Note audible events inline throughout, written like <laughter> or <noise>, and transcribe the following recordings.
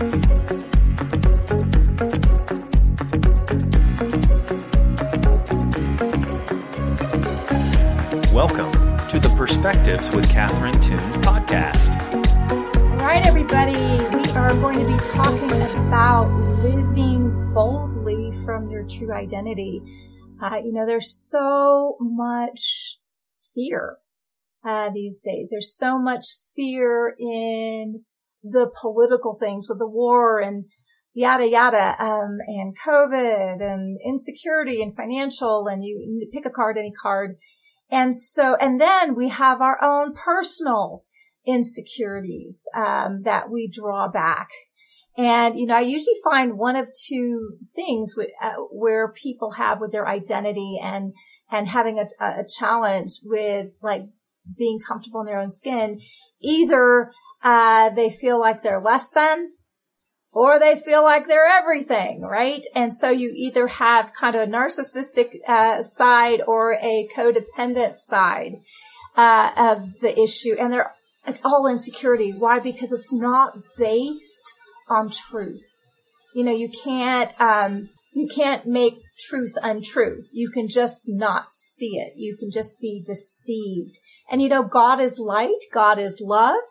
Welcome to the Perspectives with Catherine Toon podcast. All right, everybody, we are going to be talking about living boldly from your true identity. Uh, you know, there's so much fear uh, these days. There's so much fear in the political things with the war and yada yada, um, and COVID and insecurity and financial, and you pick a card, any card. And so, and then we have our own personal insecurities, um, that we draw back. And, you know, I usually find one of two things uh, where people have with their identity and, and having a, a challenge with like being comfortable in their own skin. Either, uh, they feel like they're less than or they feel like they're everything, right? And so you either have kind of a narcissistic uh, side or a codependent side uh, of the issue, and they're it's all insecurity. Why? Because it's not based on truth. You know, you can't um, you can't make truth untrue. You can just not see it. You can just be deceived. And you know, God is light. God is love.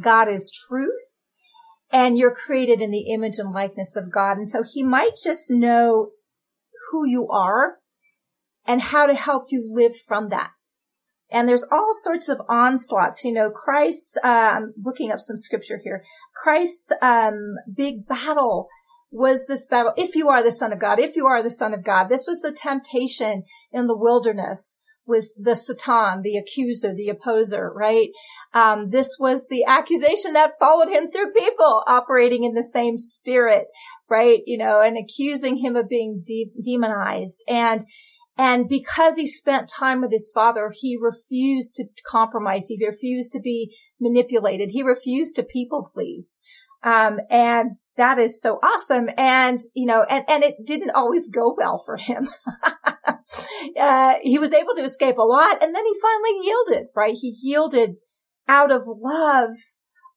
God is truth and you're created in the image and likeness of God. And so he might just know who you are and how to help you live from that. And there's all sorts of onslaughts. You know, Christ's, uh, I'm looking up some scripture here. Christ's, um, big battle was this battle. If you are the son of God, if you are the son of God, this was the temptation in the wilderness was the Satan, the accuser, the opposer, right? Um, this was the accusation that followed him through people operating in the same spirit, right? You know, and accusing him of being de- demonized. And, and because he spent time with his father, he refused to compromise. He refused to be manipulated. He refused to people please. Um, and that is so awesome. And, you know, and, and it didn't always go well for him. <laughs> uh, he was able to escape a lot and then he finally yielded, right? He yielded out of love,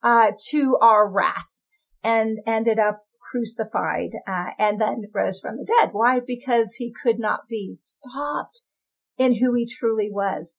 uh, to our wrath and ended up crucified, uh, and then rose from the dead. Why? Because he could not be stopped in who he truly was.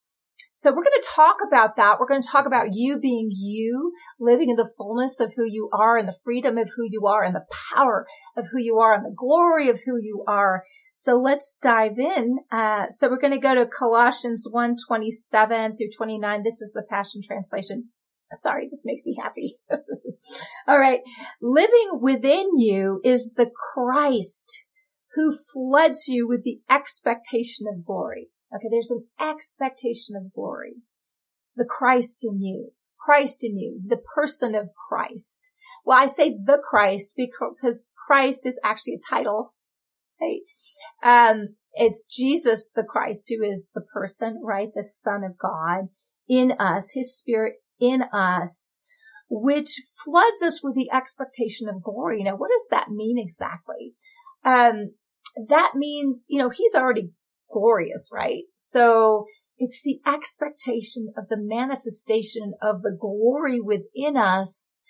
So we're going to talk about that. We're going to talk about you being you, living in the fullness of who you are and the freedom of who you are and the power of who you are and the glory of who you are. So let's dive in. Uh, so we're going to go to Colossians 1, 27 through 29. This is the Passion Translation. Sorry, this makes me happy. <laughs> All right. Living within you is the Christ who floods you with the expectation of glory. Okay. There's an expectation of glory. The Christ in you, Christ in you, the person of Christ. Well, I say the Christ because Christ is actually a title, right? Um, it's Jesus the Christ who is the person, right? The son of God in us, his spirit in us, which floods us with the expectation of glory. Now, what does that mean exactly? Um, that means, you know, he's already glorious, right? So it's the expectation of the manifestation of the glory within us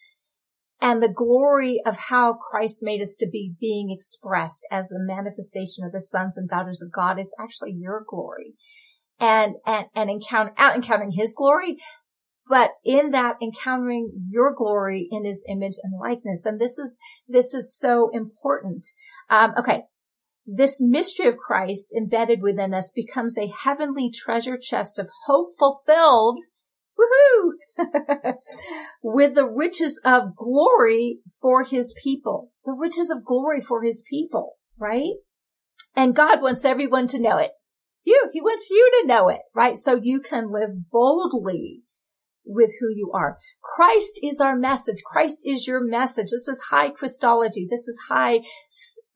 and the glory of how Christ made us to be being expressed as the manifestation of the sons and daughters of God is actually your glory and, and, and encounter, out encountering his glory, but in that encountering your glory in his image and likeness. And this is, this is so important. Um, okay. This mystery of Christ embedded within us becomes a heavenly treasure chest of hope fulfilled. Woohoo! <laughs> with the riches of glory for his people. The riches of glory for his people, right? And God wants everyone to know it. You, he wants you to know it, right? So you can live boldly with who you are. Christ is our message. Christ is your message. This is high Christology. This is high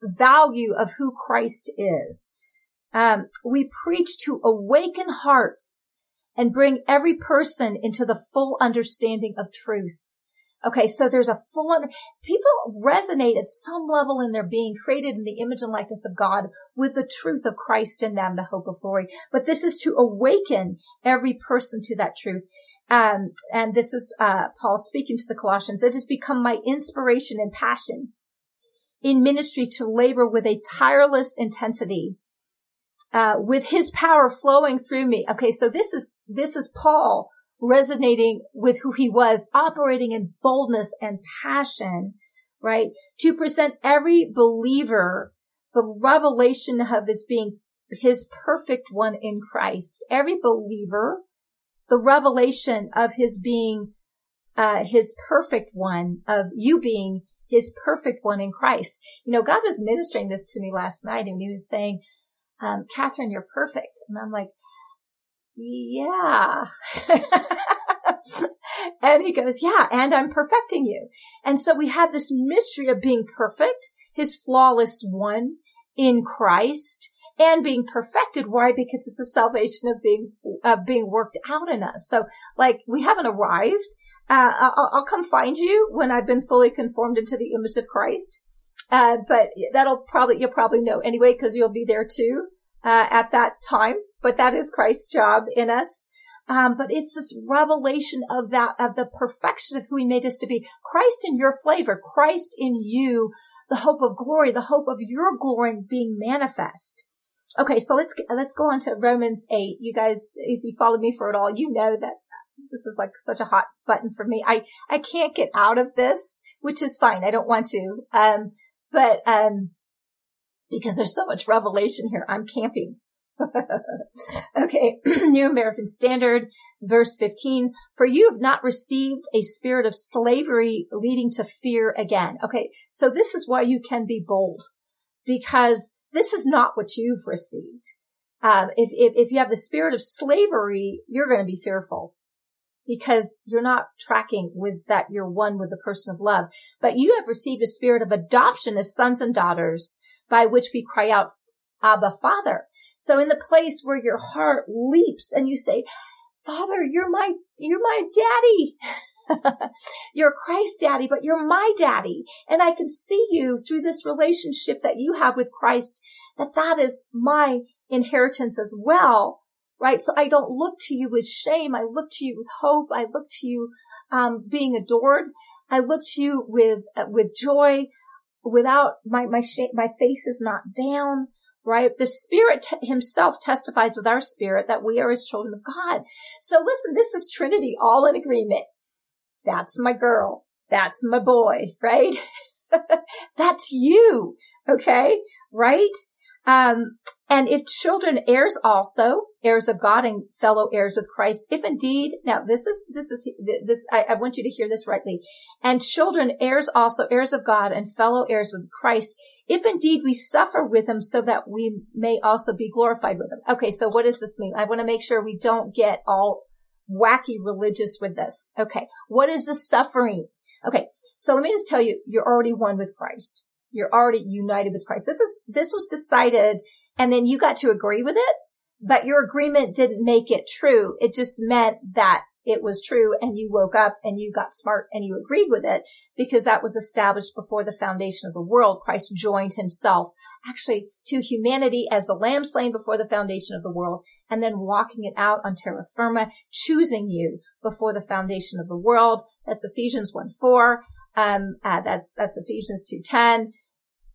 value of who Christ is. Um, we preach to awaken hearts and bring every person into the full understanding of truth. Okay, so there's a full, people resonate at some level in their being created in the image and likeness of God with the truth of Christ in them, the hope of glory. But this is to awaken every person to that truth. Um, and this is, uh, Paul speaking to the Colossians. It has become my inspiration and passion in ministry to labor with a tireless intensity, uh, with his power flowing through me. Okay. So this is, this is Paul resonating with who he was, operating in boldness and passion, right? To present every believer the revelation of his being his perfect one in Christ. Every believer, the revelation of his being uh, his perfect one, of you being his perfect one in Christ. You know, God was ministering this to me last night and he was saying, um, Catherine, you're perfect. And I'm like, yeah. <laughs> and he goes, yeah, and I'm perfecting you. And so we have this mystery of being perfect, his flawless one in Christ and being perfected. Why? Because it's a salvation of being, of being worked out in us. So like we haven't arrived. Uh, I'll, I'll, come find you when I've been fully conformed into the image of Christ. Uh, but that'll probably, you'll probably know anyway, because you'll be there too, uh, at that time. But that is Christ's job in us. Um, but it's this revelation of that, of the perfection of who he made us to be. Christ in your flavor, Christ in you, the hope of glory, the hope of your glory being manifest. Okay, so let's let's go on to Romans eight. You guys, if you followed me for it all, you know that this is like such a hot button for me. I I can't get out of this, which is fine. I don't want to. Um, but um, because there's so much revelation here, I'm camping. <laughs> okay, <clears throat> New American Standard, verse 15. For you have not received a spirit of slavery leading to fear again. Okay, so this is why you can be bold because this is not what you've received. Um, if, if, if you have the spirit of slavery, you're going to be fearful because you're not tracking with that you're one with the person of love. But you have received a spirit of adoption as sons and daughters by which we cry out, Abba, Father. So in the place where your heart leaps and you say, Father, you're my, you're my daddy. <laughs> you're Christ daddy, but you're my daddy. And I can see you through this relationship that you have with Christ, that that is my inheritance as well. Right. So I don't look to you with shame. I look to you with hope. I look to you, um, being adored. I look to you with, uh, with joy without my, my shame, my face is not down right? The spirit t- himself testifies with our spirit that we are his children of God. So listen, this is Trinity all in agreement. That's my girl. That's my boy, <laughs> right? That's you. Okay. Right. Um, and if children heirs also, heirs of God and fellow heirs with Christ, if indeed, now this is, this is, this, I, I, want you to hear this rightly. And children heirs also, heirs of God and fellow heirs with Christ, if indeed we suffer with him so that we may also be glorified with him. Okay. So what does this mean? I want to make sure we don't get all wacky religious with this. Okay. What is the suffering? Okay. So let me just tell you, you're already one with Christ. You're already united with Christ. This is, this was decided and then you got to agree with it, but your agreement didn't make it true. It just meant that it was true and you woke up and you got smart and you agreed with it because that was established before the foundation of the world. Christ joined himself actually to humanity as the lamb slain before the foundation of the world and then walking it out on terra firma, choosing you before the foundation of the world. That's Ephesians 1 4. Um, uh, that's, that's Ephesians 2 10.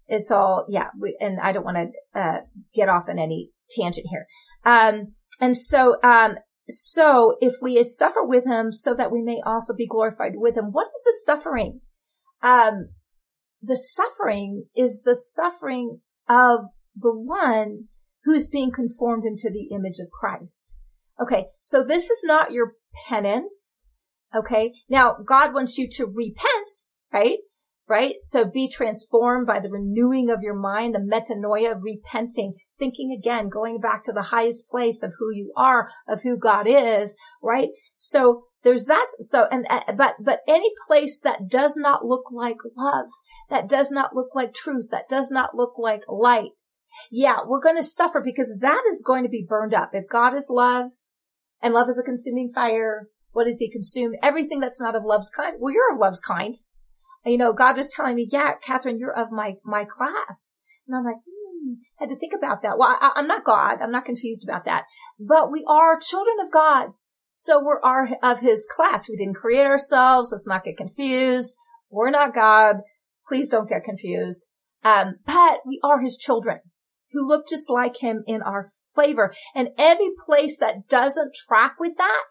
It's all, yeah. We, and I don't want to, uh, get off on any tangent here. Um, and so, um, so if we suffer with him so that we may also be glorified with him, what is the suffering? Um, the suffering is the suffering of the one who's being conformed into the image of Christ. Okay. So this is not your penance. Okay. Now God wants you to repent, right? right? So be transformed by the renewing of your mind, the metanoia, of repenting, thinking again, going back to the highest place of who you are, of who God is, right? So there's that. So, and, uh, but, but any place that does not look like love, that does not look like truth, that does not look like light. Yeah, we're going to suffer because that is going to be burned up. If God is love and love is a consuming fire, what does he consume? Everything that's not of love's kind. Well, you're of love's kind you know, God was telling me, yeah, Catherine, you're of my, my class. And I'm like, hmm, had to think about that. Well, I, I'm not God. I'm not confused about that, but we are children of God. So we're our, of his class. We didn't create ourselves. Let's not get confused. We're not God. Please don't get confused. Um, but we are his children who look just like him in our flavor. And every place that doesn't track with that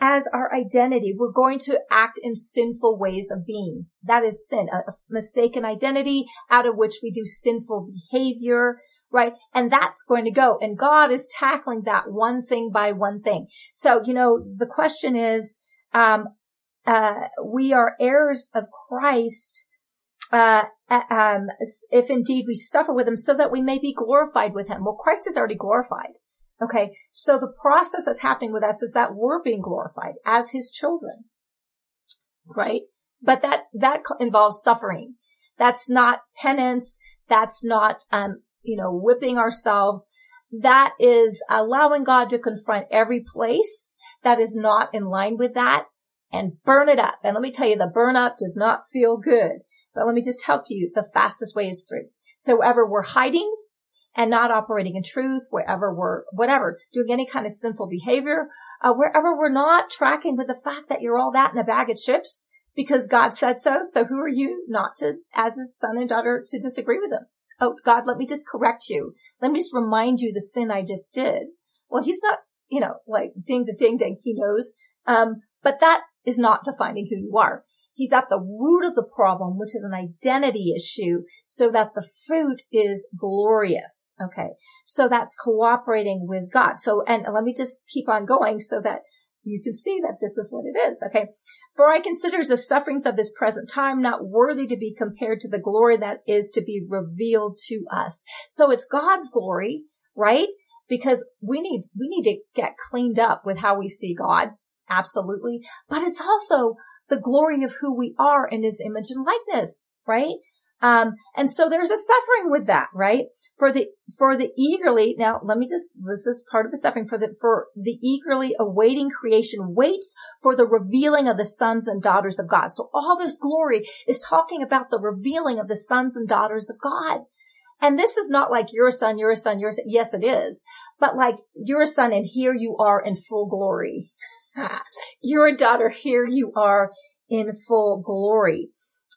as our identity, we're going to act in sinful ways of being. That is sin, a, mistaken identity out of which we do sinful behavior, right? And that's going to go. And God is tackling that one thing by one thing. So, you know, the question is, um, uh, we are heirs of Christ, uh, um, if indeed we suffer with him so that we may be glorified with him. Well, Christ is already glorified. Okay. So the process that's happening with us is that we're being glorified as his children. Right. But that, that involves suffering. That's not penance. That's not, um, you know, whipping ourselves. That is allowing God to confront every place that is not in line with that and burn it up. And let me tell you, the burn up does not feel good. But let me just help you. The fastest way is through. So wherever we're hiding, and not operating in truth, wherever we're, whatever, doing any kind of sinful behavior, uh, wherever we're not tracking with the fact that you're all that in a bag of chips because God said so. So who are you not to, as his son and daughter, to disagree with him? Oh, God, let me just correct you. Let me just remind you the sin I just did. Well, he's not, you know, like ding the ding ding. He knows. Um, but that is not defining who you are. He's at the root of the problem, which is an identity issue so that the fruit is glorious. Okay. So that's cooperating with God. So, and let me just keep on going so that you can see that this is what it is. Okay. For I consider the sufferings of this present time not worthy to be compared to the glory that is to be revealed to us. So it's God's glory, right? Because we need, we need to get cleaned up with how we see God. Absolutely. But it's also the glory of who we are in his image and likeness, right? Um, and so there's a suffering with that, right? For the, for the eagerly, now let me just, this is part of the suffering for the, for the eagerly awaiting creation waits for the revealing of the sons and daughters of God. So all this glory is talking about the revealing of the sons and daughters of God. And this is not like you're a son, you're a son, you're a son. Yes, it is. But like you're a son and here you are in full glory. <laughs> You're a daughter. Here you are in full glory.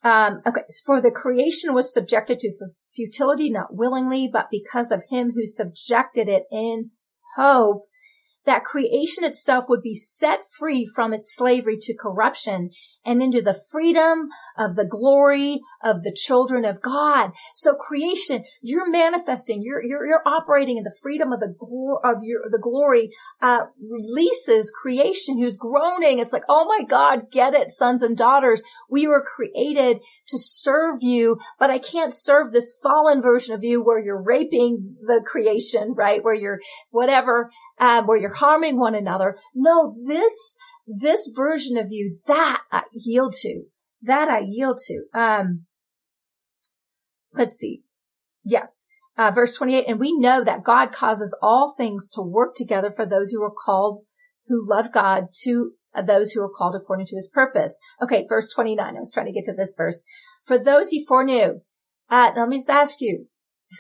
Um, okay. For the creation was subjected to futility, not willingly, but because of him who subjected it in hope that creation itself would be set free from its slavery to corruption and into the freedom of the glory of the children of God. So creation, you're manifesting, you're, you're, you're operating in the freedom of the glory of your, the glory, uh, releases creation who's groaning. It's like, oh my God, get it, sons and daughters. We were created to serve you, but I can't serve this fallen version of you where you're raping the creation, right? Where you're whatever, uh, where you're harming one another. No, this this version of you, that I yield to, that I yield to. Um, let's see. Yes. Uh, verse 28. And we know that God causes all things to work together for those who are called, who love God to those who are called according to his purpose. Okay. Verse 29. I was trying to get to this verse. For those he foreknew, uh, let me just ask you,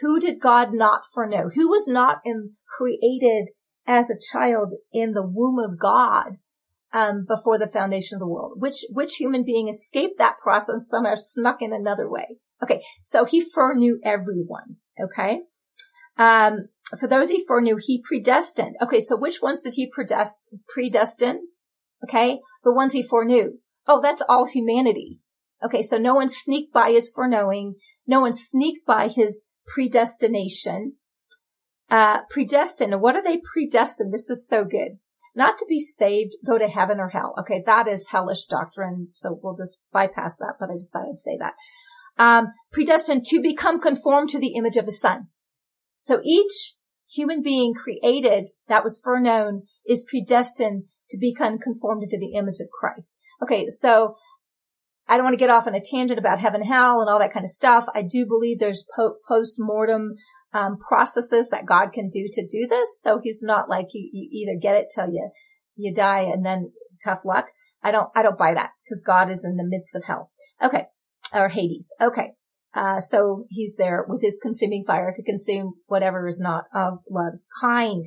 who did God not foreknow? Who was not in, created as a child in the womb of God um, before the foundation of the world. Which which human being escaped that process somehow snuck in another way? Okay, so he foreknew everyone. Okay, um, for those he foreknew, he predestined. Okay, so which ones did he predest- predestine? Okay, the ones he foreknew. Oh, that's all humanity. Okay, so no one sneaked by his foreknowing. No one sneaked by his predestination. Uh, predestined. What are they predestined? This is so good not to be saved, go to heaven or hell. Okay. That is hellish doctrine. So we'll just bypass that, but I just thought I'd say that. Um, predestined to become conformed to the image of his son. So each human being created that was foreknown is predestined to become conformed to the image of Christ. Okay. So I don't want to get off on a tangent about heaven, hell and all that kind of stuff. I do believe there's po- post-mortem um, processes that God can do to do this. So he's not like you, you either get it till you, you die and then tough luck. I don't, I don't buy that because God is in the midst of hell. Okay. Or Hades. Okay. Uh, so he's there with his consuming fire to consume whatever is not of love's kind.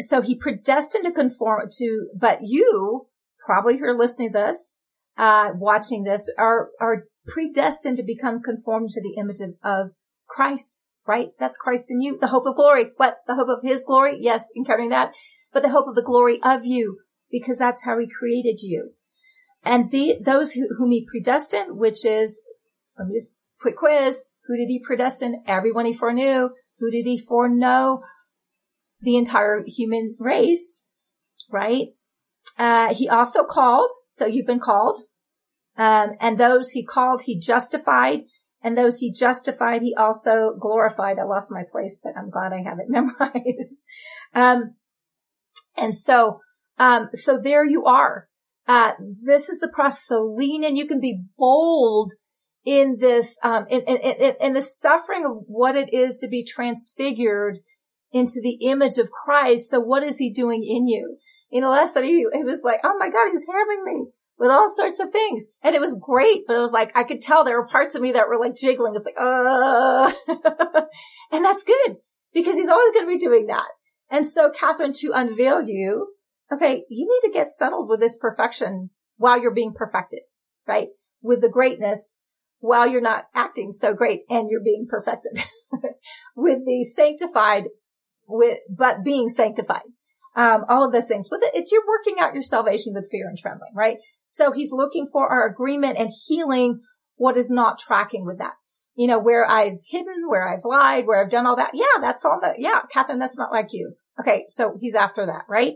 so he predestined to conform to, but you probably who are listening to this, uh, watching this are, are predestined to become conformed to the image of, of Christ, right? That's Christ in you, the hope of glory. What? The hope of his glory? Yes, encountering that, but the hope of the glory of you, because that's how he created you. And the, those who, whom he predestined, which is, let me just quick quiz. Who did he predestine? Everyone he foreknew. Who did he foreknow? The entire human race, right? Uh, he also called. So you've been called. Um, and those he called, he justified. And those he justified, he also glorified. I lost my place, but I'm glad I have it <laughs> memorized. um, and so, um, so there you are. Uh, this is the process. So lean in. You can be bold in this, um, in, in, in, in the suffering of what it is to be transfigured into the image of Christ. So what is he doing in you? You know, last Sunday, it was like, oh my God, he's was harming me with all sorts of things. And it was great, but it was like, I could tell there were parts of me that were like jiggling. It's like, uh, <laughs> and that's good because he's always going to be doing that. And so, Catherine, to unveil you, okay, you need to get settled with this perfection while you're being perfected, right? With the greatness while you're not acting so great and you're being perfected <laughs> with the sanctified with, but being sanctified. Um, all of those things. With it, it's you're working out your salvation with fear and trembling, right? So he's looking for our agreement and healing what is not tracking with that. You know, where I've hidden, where I've lied, where I've done all that. Yeah, that's all the, yeah, Catherine, that's not like you. Okay. So he's after that, right?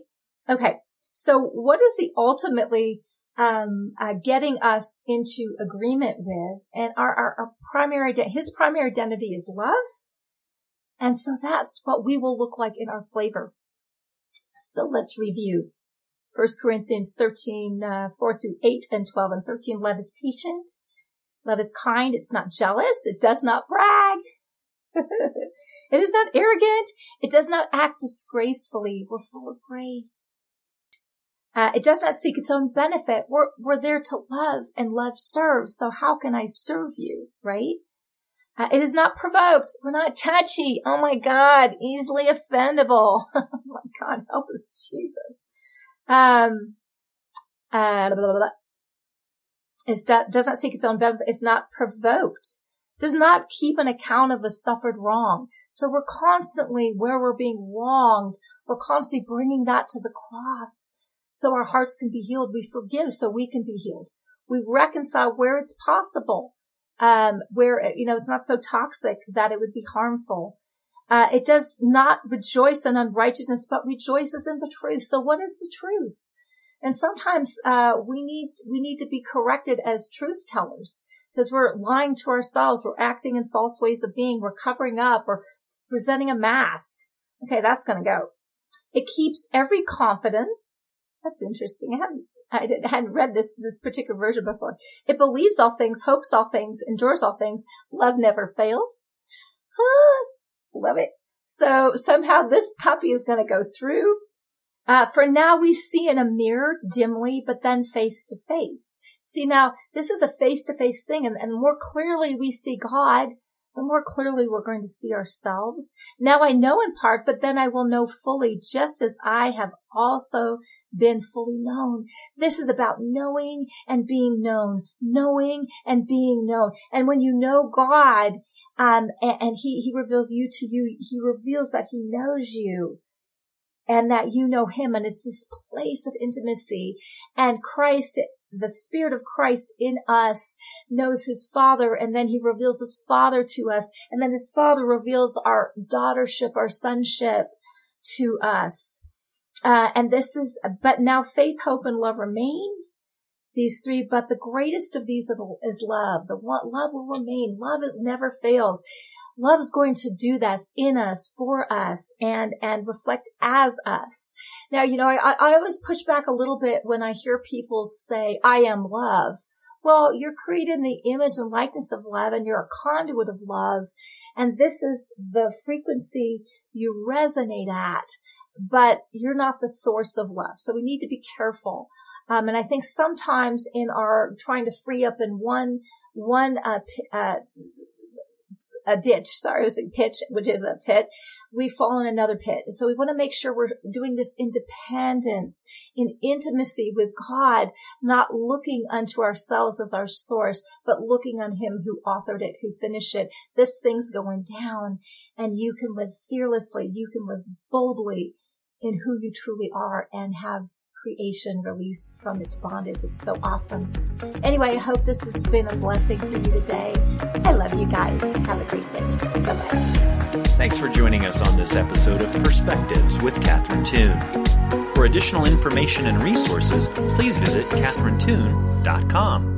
Okay. So what is the ultimately um, uh, getting us into agreement with and our, our, our primary, his primary identity is love. And so that's what we will look like in our flavor. So let's review. First Corinthians 13, uh, 4 through 8 and 12 and 13. Love is patient. Love is kind. It's not jealous. It does not brag. <laughs> it is not arrogant. It does not act disgracefully. We're full of grace. Uh, it does not seek its own benefit. We're, we're there to love and love serves. So how can I serve you? Right? Uh, it is not provoked. We're not touchy. Oh my God. Easily offendable. <laughs> oh my God. Help us, Jesus. Um, uh, it does not seek its own benefit. It's not provoked. Does not keep an account of a suffered wrong. So we're constantly where we're being wronged. We're constantly bringing that to the cross so our hearts can be healed. We forgive so we can be healed. We reconcile where it's possible, um, where, you know, it's not so toxic that it would be harmful. Uh, it does not rejoice in unrighteousness, but rejoices in the truth. So what is the truth? And sometimes, uh, we need, we need to be corrected as truth tellers because we're lying to ourselves. We're acting in false ways of being. We're covering up or presenting a mask. Okay. That's going to go. It keeps every confidence that's interesting. I hadn't, I, hadn't read this, this particular version before. It believes all things, hopes all things, endures all things. Love never fails. Love it. So somehow this puppy is going to go through. Uh, for now we see in a mirror dimly, but then face to face. See now, this is a face to face thing and, and more clearly we see God, the more clearly we're going to see ourselves. Now I know in part, but then I will know fully just as I have also been fully known. This is about knowing and being known, knowing and being known. And when you know God, um, and, and he, he reveals you to you, he reveals that he knows you and that you know him. And it's this place of intimacy and Christ the Spirit of Christ in us knows his Father, and then he reveals his Father to us, and then his Father reveals our daughtership, our sonship to us. Uh, and this is, but now faith, hope, and love remain. These three, but the greatest of these is love. The love will remain. Love never fails. Love is going to do that in us, for us, and, and reflect as us. Now, you know, I, I always push back a little bit when I hear people say, I am love. Well, you're created in the image and likeness of love and you're a conduit of love. And this is the frequency you resonate at but you're not the source of love. So we need to be careful. Um, and I think sometimes in our trying to free up in one, one, uh, uh, a ditch. Sorry, I was saying pitch, which is a pit. We fall in another pit. So we want to make sure we're doing this independence in intimacy with God, not looking unto ourselves as our source, but looking on him who authored it, who finished it. This thing's going down and you can live fearlessly. You can live boldly in who you truly are and have creation released from its bondage. It's so awesome. Anyway, I hope this has been a blessing for you today. I love you guys. Have a great day. Bye bye. Thanks for joining us on this episode of Perspectives with Catherine Toon. For additional information and resources, please visit catherinetoon.com.